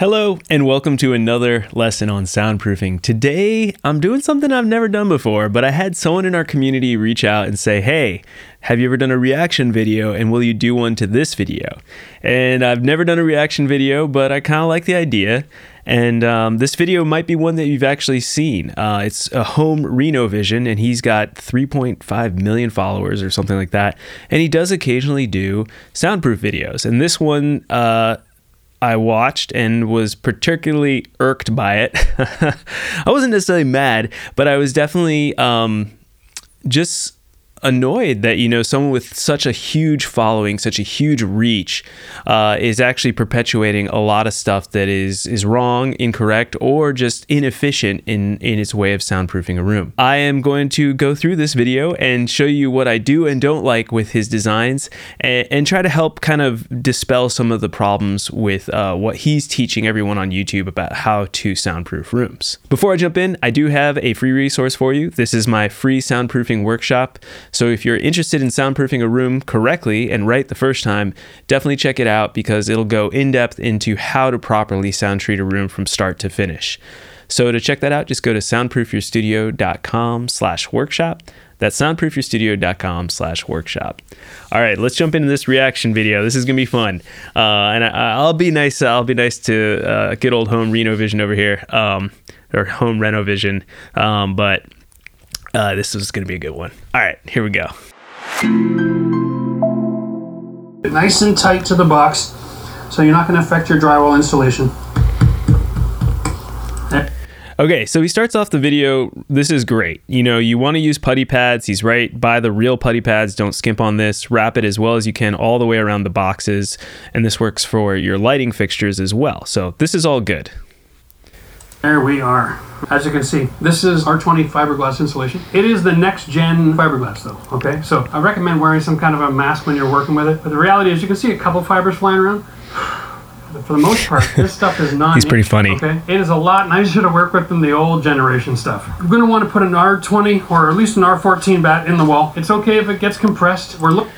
Hello, and welcome to another lesson on soundproofing. Today, I'm doing something I've never done before, but I had someone in our community reach out and say, Hey, have you ever done a reaction video and will you do one to this video? And I've never done a reaction video, but I kind of like the idea. And um, this video might be one that you've actually seen. Uh, it's a home RenoVision, and he's got 3.5 million followers or something like that. And he does occasionally do soundproof videos. And this one, uh, I watched and was particularly irked by it. I wasn't necessarily mad, but I was definitely um, just annoyed that you know someone with such a huge following, such a huge reach, uh, is actually perpetuating a lot of stuff that is is wrong, incorrect, or just inefficient in in its way of soundproofing a room. I am going to go through this video and show you what I do and don't like with his designs, and, and try to help kind of dispel some of the problems with uh, what he's teaching everyone on YouTube about how to soundproof rooms. Before I jump in, I do have a free resource for you. This is my free soundproofing workshop. So if you're interested in soundproofing a room correctly and right the first time, definitely check it out because it'll go in depth into how to properly sound treat a room from start to finish. So to check that out, just go to soundproofyourstudio.com slash workshop. That's soundproofyourstudio.com slash workshop. All right, let's jump into this reaction video. This is gonna be fun, uh, and I, will be nice. I'll be nice to uh, good old home RenoVision over here, um, or home RenoVision. Um, but uh, this is going to be a good one. All right, here we go. Nice and tight to the box, so you're not going to affect your drywall installation. Okay, so he starts off the video. This is great. You know, you want to use putty pads. He's right. Buy the real putty pads. Don't skimp on this. Wrap it as well as you can all the way around the boxes. And this works for your lighting fixtures as well. So this is all good. There we are. As you can see, this is R20 fiberglass insulation. It is the next gen fiberglass though, okay? So I recommend wearing some kind of a mask when you're working with it. But the reality is you can see a couple fibers flying around. For the most part, this stuff is not. He's pretty funny. Okay, it is a lot nicer to work with than the old generation stuff. You're going to want to put an R20 or at least an R14 batt in the wall. It's okay if it gets compressed. We're looking.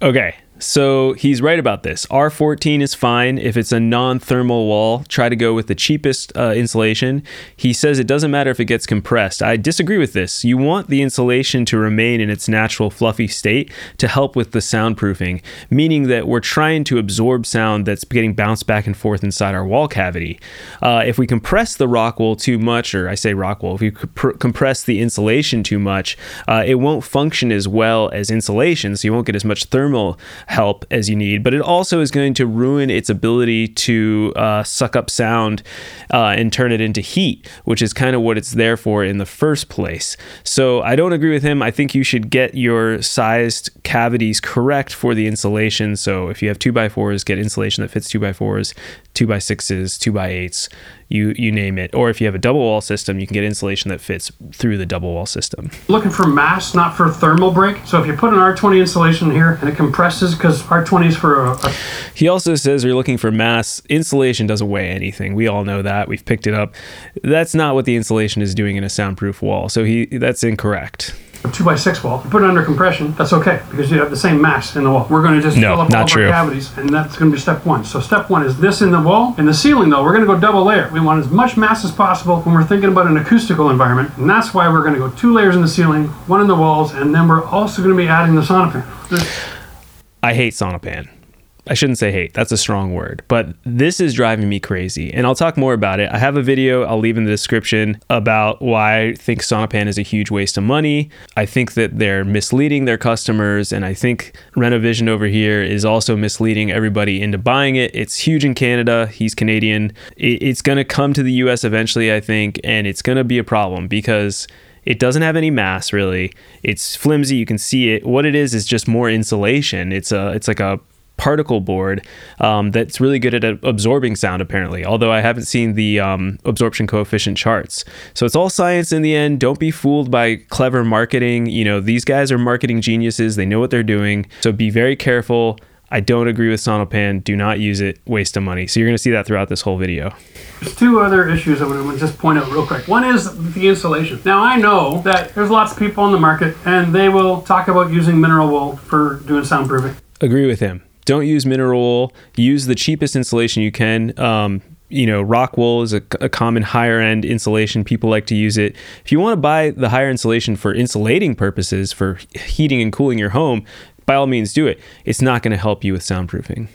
Okay, so he's right about this. R14 is fine. If it's a non thermal wall, try to go with the cheapest uh, insulation. He says it doesn't matter if it gets compressed. I disagree with this. You want the insulation to remain in its natural fluffy state to help with the soundproofing, meaning that we're trying to absorb sound that's getting bounced back and forth inside our wall cavity. Uh, if we compress the rock wool too much, or I say rock wool, if we comp- compress the insulation too much, uh, it won't function as well as insulation, so you won't get as much thermal help as you need, but it also is going to ruin its ability to uh, suck up sound uh, and turn it into heat, which is kind of what it's there for in the first place. So I don't agree with him. I think you should get your sized cavities correct for the insulation. So if you have two by fours, get insulation that fits two by fours, two by sixes, two by eights you you name it. Or if you have a double wall system, you can get insulation that fits through the double wall system. Looking for mass, not for thermal break. So if you put an R20 insulation here and it compresses because R20 is for a, a He also says you're looking for mass. Insulation doesn't weigh anything. We all know that. We've picked it up. That's not what the insulation is doing in a soundproof wall. So he that's incorrect a two by six wall, you put it under compression, that's okay because you have the same mass in the wall. We're going to just no, fill up all true. our cavities, and that's going to be step one. So step one is this in the wall. In the ceiling, though, we're going to go double layer. We want as much mass as possible when we're thinking about an acoustical environment, and that's why we're going to go two layers in the ceiling, one in the walls, and then we're also going to be adding the Sonopan. I hate Sonopan. I shouldn't say hate, that's a strong word, but this is driving me crazy. And I'll talk more about it. I have a video I'll leave in the description about why I think Sonopan is a huge waste of money. I think that they're misleading their customers, and I think RenoVision over here is also misleading everybody into buying it. It's huge in Canada, he's Canadian. It's going to come to the US eventually, I think, and it's going to be a problem because it doesn't have any mass really. It's flimsy. You can see it. What it is is just more insulation. It's a it's like a particle board um, that's really good at absorbing sound, apparently, although I haven't seen the um, absorption coefficient charts. So it's all science in the end. Don't be fooled by clever marketing. You know, these guys are marketing geniuses, they know what they're doing. So be very careful. I don't agree with Sonopan. Do not use it. Waste of money. So you're going to see that throughout this whole video. There's two other issues I want to just point out real quick. One is the insulation. Now I know that there's lots of people on the market and they will talk about using mineral wool for doing soundproofing. Agree with him don't use mineral wool. Use the cheapest insulation you can. Um, you know, Rockwool is a, a, common higher end insulation. People like to use it. If you want to buy the higher insulation for insulating purposes, for heating and cooling your home, by all means do it. It's not going to help you with soundproofing.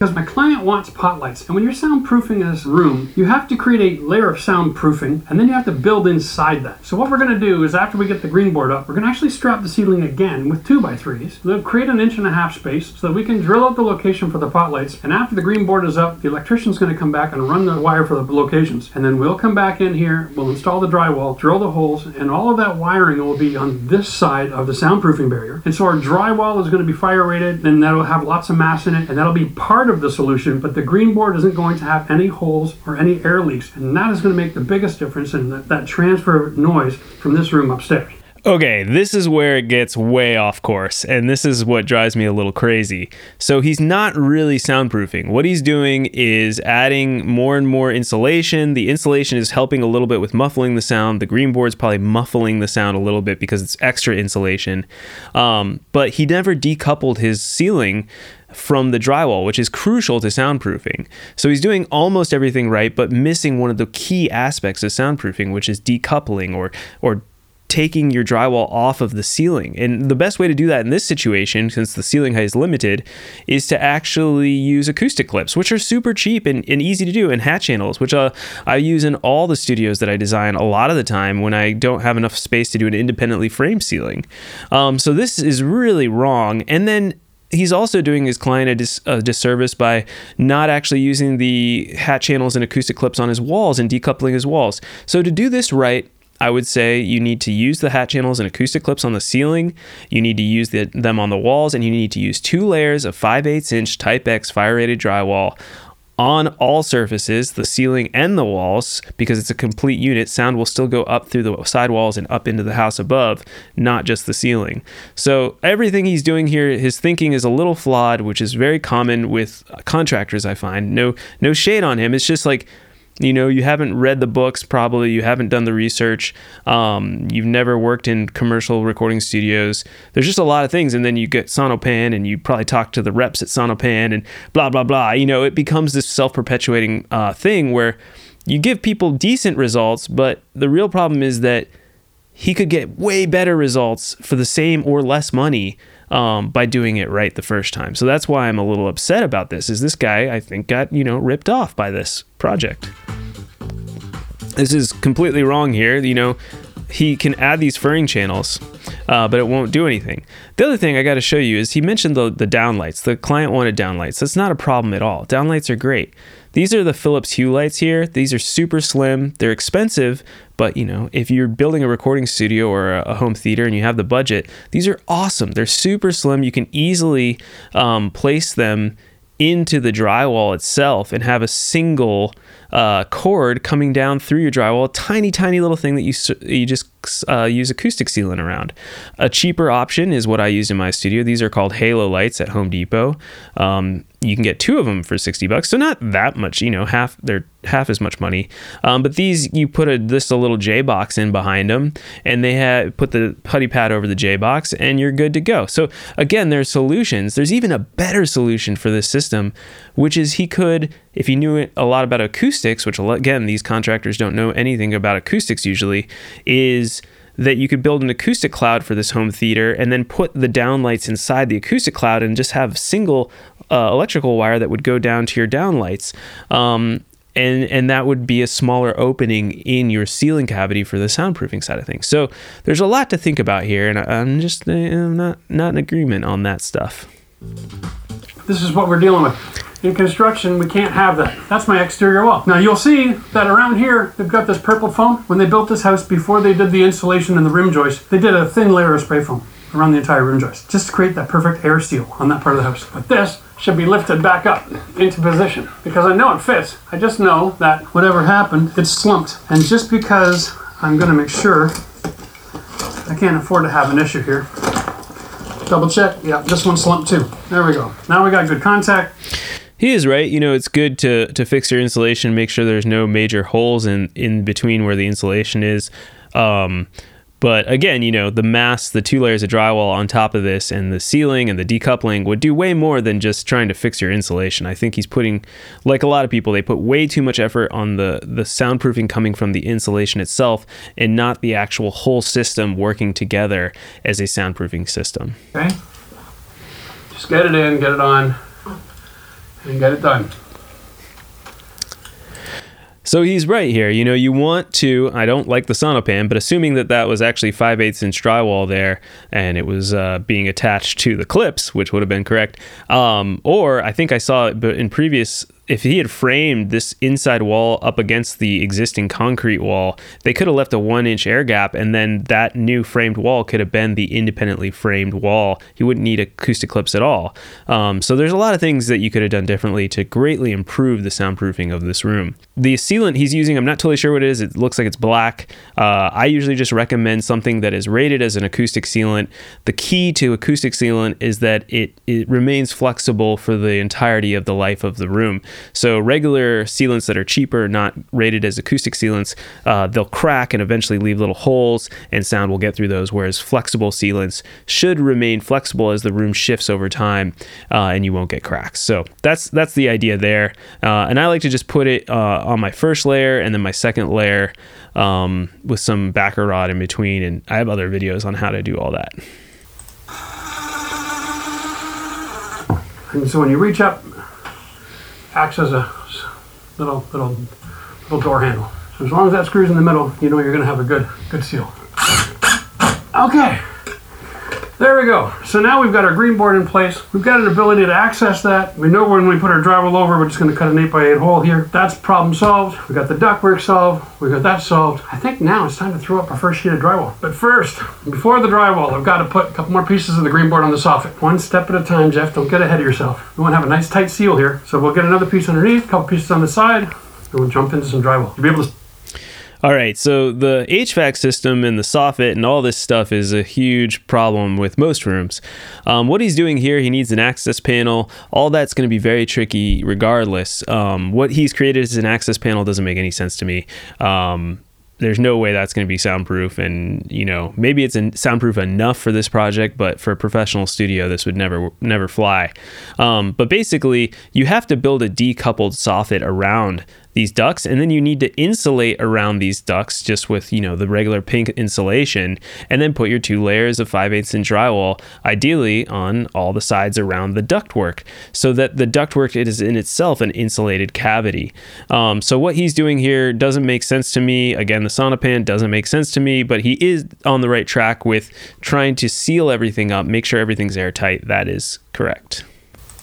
Because my client wants pot lights. And when you're soundproofing this room, you have to create a layer of soundproofing and then you have to build inside that. So what we're going to do is after we get the green board up, we're going to actually strap the ceiling again with two by threes. We'll create an inch and a half space so that we can drill out the location for the pot lights. And after the green board is up, the electrician's going to come back and run the wire for the locations. And then we'll come back in here, we'll install the drywall, drill the holes, and all of that wiring will be on this side of the soundproofing barrier. And so our drywall is going to be fire rated and that'll have lots of mass in it and that'll be part of the solution, but the green board isn't going to have any holes or any air leaks. And that is going to make the biggest difference in that, that transfer noise from this room upstairs. Okay, this is where it gets way off course, and this is what drives me a little crazy. So, he's not really soundproofing. What he's doing is adding more and more insulation. The insulation is helping a little bit with muffling the sound. The green board's probably muffling the sound a little bit because it's extra insulation. Um, but he never decoupled his ceiling from the drywall, which is crucial to soundproofing. So he's doing almost everything right, but missing one of the key aspects of soundproofing, which is decoupling or or taking your drywall off of the ceiling. And the best way to do that in this situation, since the ceiling height is limited, is to actually use acoustic clips, which are super cheap and, and easy to do, and hat channels, which uh, I use in all the studios that I design a lot of the time when I don't have enough space to do an independently framed ceiling. Um, so this is really wrong. And then he's also doing his client a, dis- a, disservice by not actually using the hat channels and acoustic clips on his walls and decoupling his walls. So to do this right, I would say you need to use the hat channels and acoustic clips on the ceiling. You need to use the, them on the walls, and you need to use two layers of 5 8 inch Type X fire rated drywall on all surfaces, the ceiling and the walls, because it's a complete unit, sound will still go up through the sidewalls and up into the house above, not just the ceiling. So everything he's doing here, his thinking is a little flawed, which is very common with contractors, I find. No no shade on him. It's just like you know you haven't read the books probably you haven't done the research um, you've never worked in commercial recording studios there's just a lot of things and then you get Sonopan and you probably talk to the reps at Sonopan and blah blah blah you know it becomes this self-perpetuating uh, thing where you give people decent results but the real problem is that he could get way better results for the same or less money um, by doing it right the first time. So that's why I'm a little upset about this. Is this guy I think got you know ripped off by this project? This is completely wrong here. You know, he can add these furring channels, uh, but it won't do anything. The other thing I got to show you is he mentioned the the downlights. The client wanted downlights. That's not a problem at all. Downlights are great. These are the Philips Hue lights here. These are super slim. They're expensive, but you know, if you're building a recording studio or a, home theater and you have the budget, these are awesome. They're super slim. You can easily um, place them into the drywall itself and have a single uh, cord coming down through your drywall, a tiny, tiny little thing that you you just uh, use acoustic sealant around. A cheaper option is what I use in my studio. These are called Halo lights at Home Depot. Um, you can get two of them for 60 bucks. So not that much you know half they're half as much money. Um, but these you put a this a little j box in behind them and they put the putty pad over the j box and you're good to go. So again there's solutions. There's even a better solution for this system which is he could if he knew a lot about acoustics which again these contractors don't know anything about acoustics usually is that you could build an acoustic cloud for this home theater and then put the downlights inside the acoustic cloud and just have single uh, electrical wire that would go down to your downlights. Um, and and that would be a smaller opening in your ceiling cavity for the soundproofing side of things. So there's a lot to think about here, and I'm just I'm not not in agreement on that stuff. This is what we're dealing with. In construction, we can't have that. That's my exterior wall. Now you'll see that around here, they've got this purple foam. When they built this house, before they did the insulation and the rim joist, they did a thin layer of spray foam around the entire rim joist, just to create that perfect air seal on that part of the house. But this should be lifted back up into position because I know it fits. I just know that whatever happened, it's slumped. And just because I'm going to make sure, I can't afford to have an issue here. Double check. Yeah, this one slumped too. There we go. Now we got good contact. He is right. You know, it's good to to fix your insulation, make sure there's no major holes in in between where the insulation is. Um, But again, you know, the mass, the two layers of drywall on top of this, and the ceiling and the decoupling would do way more than just trying to fix your insulation. I think he's putting, like a lot of people, they put way too much effort on the the soundproofing coming from the insulation itself, and not the actual whole system working together as a soundproofing system. Okay. Just get it in, get it on, and get it done. So he's right here. You know, you want to, I don't like the Sonopan, but assuming that that was actually 5 8 inch drywall there and it was uh, being attached to the clips, which would have been correct. Um, or I think I saw it in previous if he had framed this inside wall up against the existing concrete wall, they could have left a one inch air gap, and then that new framed wall could have been the independently framed wall. He wouldn't need acoustic clips at all. Um, so there's a lot of things that you could have done differently to greatly improve the soundproofing of this room. The sealant he's using, I'm not totally sure what it is. It looks like it's black. Uh, I usually just recommend something that is rated as an acoustic sealant. The key to acoustic sealant is that it, it remains flexible for the entirety of the life of the room. So regular sealants that are cheaper, not rated as acoustic sealants, uh, they'll crack and eventually leave little holes, and sound will get through those. Whereas flexible sealants should remain flexible as the room shifts over time, uh, and you won't get cracks. So that's that's the idea there. Uh, and I like to just put it uh, on my first layer and then my second layer um, with some backer rod in between. And I have other videos on how to do all that. And so when you reach up acts as a little little little door handle. So as long as that screws in the middle, you know you're going to have a good good seal. Okay. There we go. So now we've got our green board in place. We've got an ability to access that. We know when we put our drywall over, we're just going to cut an 8 by 8 hole here. That's problem solved. We got the ductwork solved. We got that solved. I think now it's time to throw up our first sheet of drywall. But first, before the drywall, I've got to put a couple more pieces of the green board on the soffit. One step at a time, Jeff. Don't get ahead of yourself. We want to have a nice tight seal here. So we'll get another piece underneath, a couple pieces on the side, and we'll jump into some drywall. You'll be able to all right, so the HVAC system and the soffit and all this stuff is a huge problem with most rooms. Um, what he's doing here, he needs an access panel. All that's going to be very tricky regardless. Um, what he's created as an access panel doesn't make any sense to me. Um, there's no way that's going to be soundproof and you know maybe it's soundproof enough for this project but for a professional studio this would never never fly um, but basically you have to build a decoupled soffit around these ducts and then you need to insulate around these ducts just with you know the regular pink insulation and then put your two layers of 5 8 inch drywall ideally on all the sides around the ductwork so that the ductwork it is in itself an insulated cavity. Um, so what he's doing here doesn't make sense to me. Again the Sonopan doesn't make sense to me but he is on the right track with trying to seal everything up make sure everything's airtight. That is correct.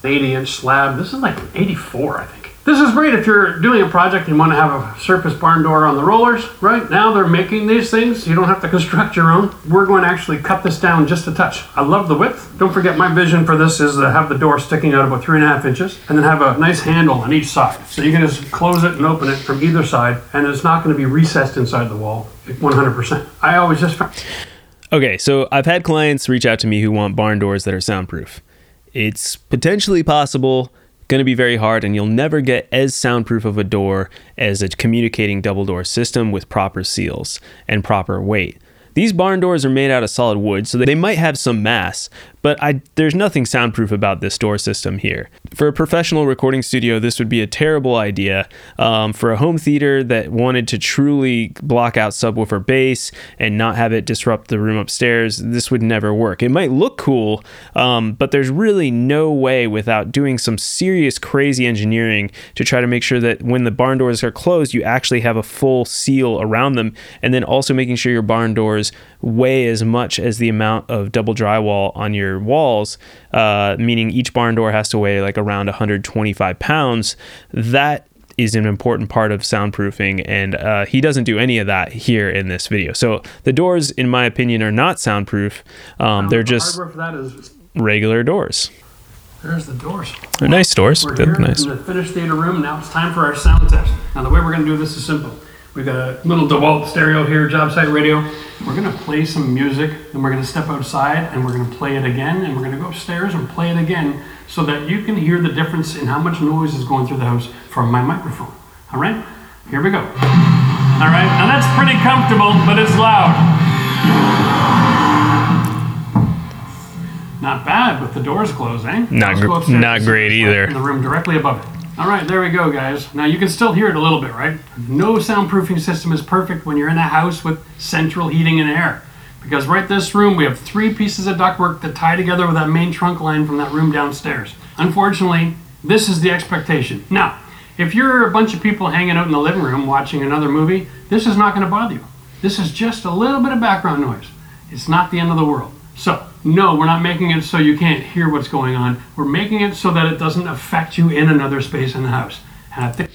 80 inch slab. This is like 84 i think this is great if you're doing a project and you want to have a surface barn door on the rollers. Right now they're making these things. You don't have to construct your own. We're going to actually cut this down just a touch. I love the width. Don't forget my vision for this is to have the door sticking out about three and a half inches and then have a nice handle on each side. So you can just close it and open it from either side and it's not going to be recessed inside the wall 100%. I always just. Okay, so I've had clients reach out to me who want barn doors that are soundproof. It's potentially possible going to be very hard, and you'll never get as soundproof of a door as a communicating double door system with proper seals and proper weight. These barn doors are made out of solid wood, so they might have some mass, but I, there's nothing soundproof about this door system here. For a professional recording studio, this would be a terrible idea. Um, for a home theater that wanted to truly block out subwoofer bass and not have it disrupt the room upstairs, this would never work. It might look cool, um, but there's really no way without doing some serious crazy engineering to try to make sure that when the barn doors are closed, you actually have a full seal around them, and then also making sure your barn doors weigh as much as the amount of double drywall on your your walls, uh, meaning each barn door has to weigh like around 125 pounds, that is an important part of soundproofing, and uh, he doesn't do any of that here in this video. So the doors, in my opinion, are not soundproof. Um, they're just regular doors. There's the doors. They're nice doors. We're They're nice. in the finished theater room. Now it's time for our sound test. Now the way we're going to do this is simple. We've got a little DeWalt stereo here, job site radio. We're gonna play some music, then we're gonna step outside and we're gonna play it again, and we're gonna go upstairs and play it again so that you can hear the difference in how much noise is going through the house from my microphone. All right, here we go. All right, now that's pretty comfortable, but it's loud. Not bad with the doors closed, eh? Not gr- not great either. In the room directly above it. All right, there we go, guys. Now you can still hear it a little bit, right? No soundproofing system is perfect when you're in a house with central heating and air. Because right this room, we have three pieces of ductwork that tie together with that main trunk line from that room downstairs. Unfortunately, this is the expectation. Now, if you're a bunch of people hanging out in the living room watching another movie, this is not going to bother you. This is just a little bit of background noise. It's not the end of the world. So, no, we're not making it so you can't hear what's going on. We're making it so that it doesn't affect you in another space in the house. And I think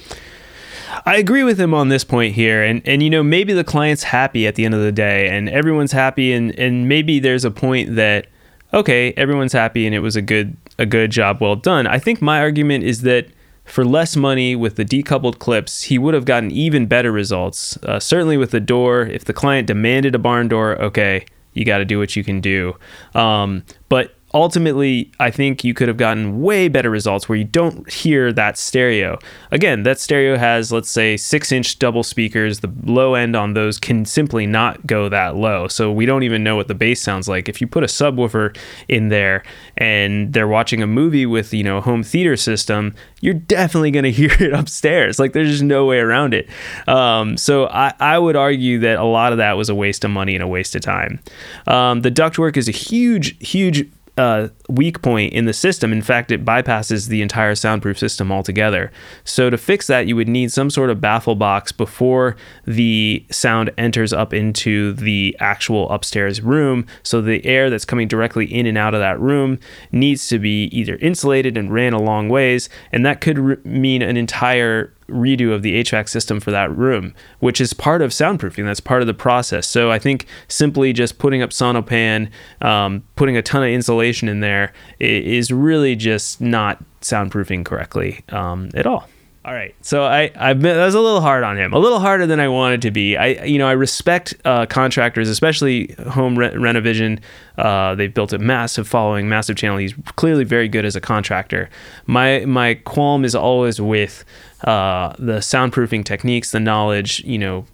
I agree with him on this point here, and and you know maybe the client's happy at the end of the day, and everyone's happy, and and maybe there's a point that okay, everyone's happy, and it was a good a good job, well done. I think my argument is that for less money with the decoupled clips, he would have gotten even better results. Uh, certainly with the door, if the client demanded a barn door, okay, you got to do what you can do. Um, but ultimately, I think you could have gotten way better results where you don't hear that stereo. Again, that stereo has, let's say, six inch double speakers. The low end on those can simply not go that low. So we don't even know what the bass sounds like. If you put a subwoofer in there and they're watching a movie with, you know, home theater system, you're definitely going to hear it upstairs. Like there's just no way around it. Um, so I, I would argue that a lot of that was a waste of money and a waste of time. Um, the ductwork is a huge, huge uh, weak point in the system. In fact, it bypasses the entire soundproof system altogether. So to fix that, you would need some sort of baffle box before the sound enters up into the actual upstairs room. So the air that's coming directly in and out of that room needs to be either insulated and ran a long ways, and that could re- mean an entire redo of the HVAC system for that room, which is part of soundproofing. That's part of the process. So I think simply just putting up Sonopan, um, putting a ton of insulation in there i- is really just not soundproofing correctly um, at all. All right, so I I've been, I was a little hard on him, a little harder than I wanted to be. I you know I respect uh, contractors, especially Home Re- RenoVision. Uh, they've built a massive following, massive channel. He's clearly very good as a contractor. My my qualm is always with uh, the soundproofing techniques, the knowledge. You know,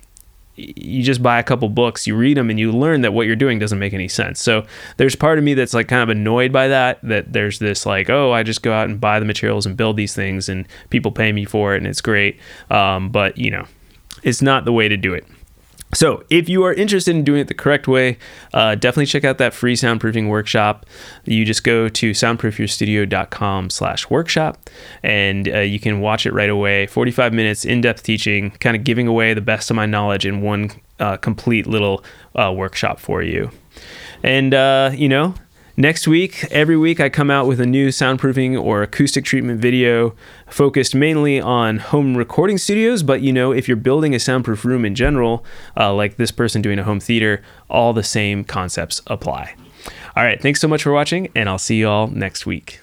you just buy a couple books, you read them, and you learn that what you're doing doesn't make any sense. So there's part of me that's like kind of annoyed by that. That there's this like, oh, I just go out and buy the materials and build these things, and people pay me for it, and it's great. Um, but you know, it's not the way to do it. So, if you are interested in doing it the correct way, uh, definitely check out that free soundproofing workshop. You just go to soundproofyourstudio.com slash workshop, and uh, you can watch it right away. 45 minutes in-depth teaching, kind of giving away the best of my knowledge in one uh, complete little uh, workshop for you. And, uh, you know, Next week, every week, I come out with a new soundproofing or acoustic treatment video focused mainly on home recording studios. But you know, if you're building a soundproof room in general, uh, like this person doing a home theater, all the same concepts apply. All right, thanks so much for watching, and I'll see you all next week.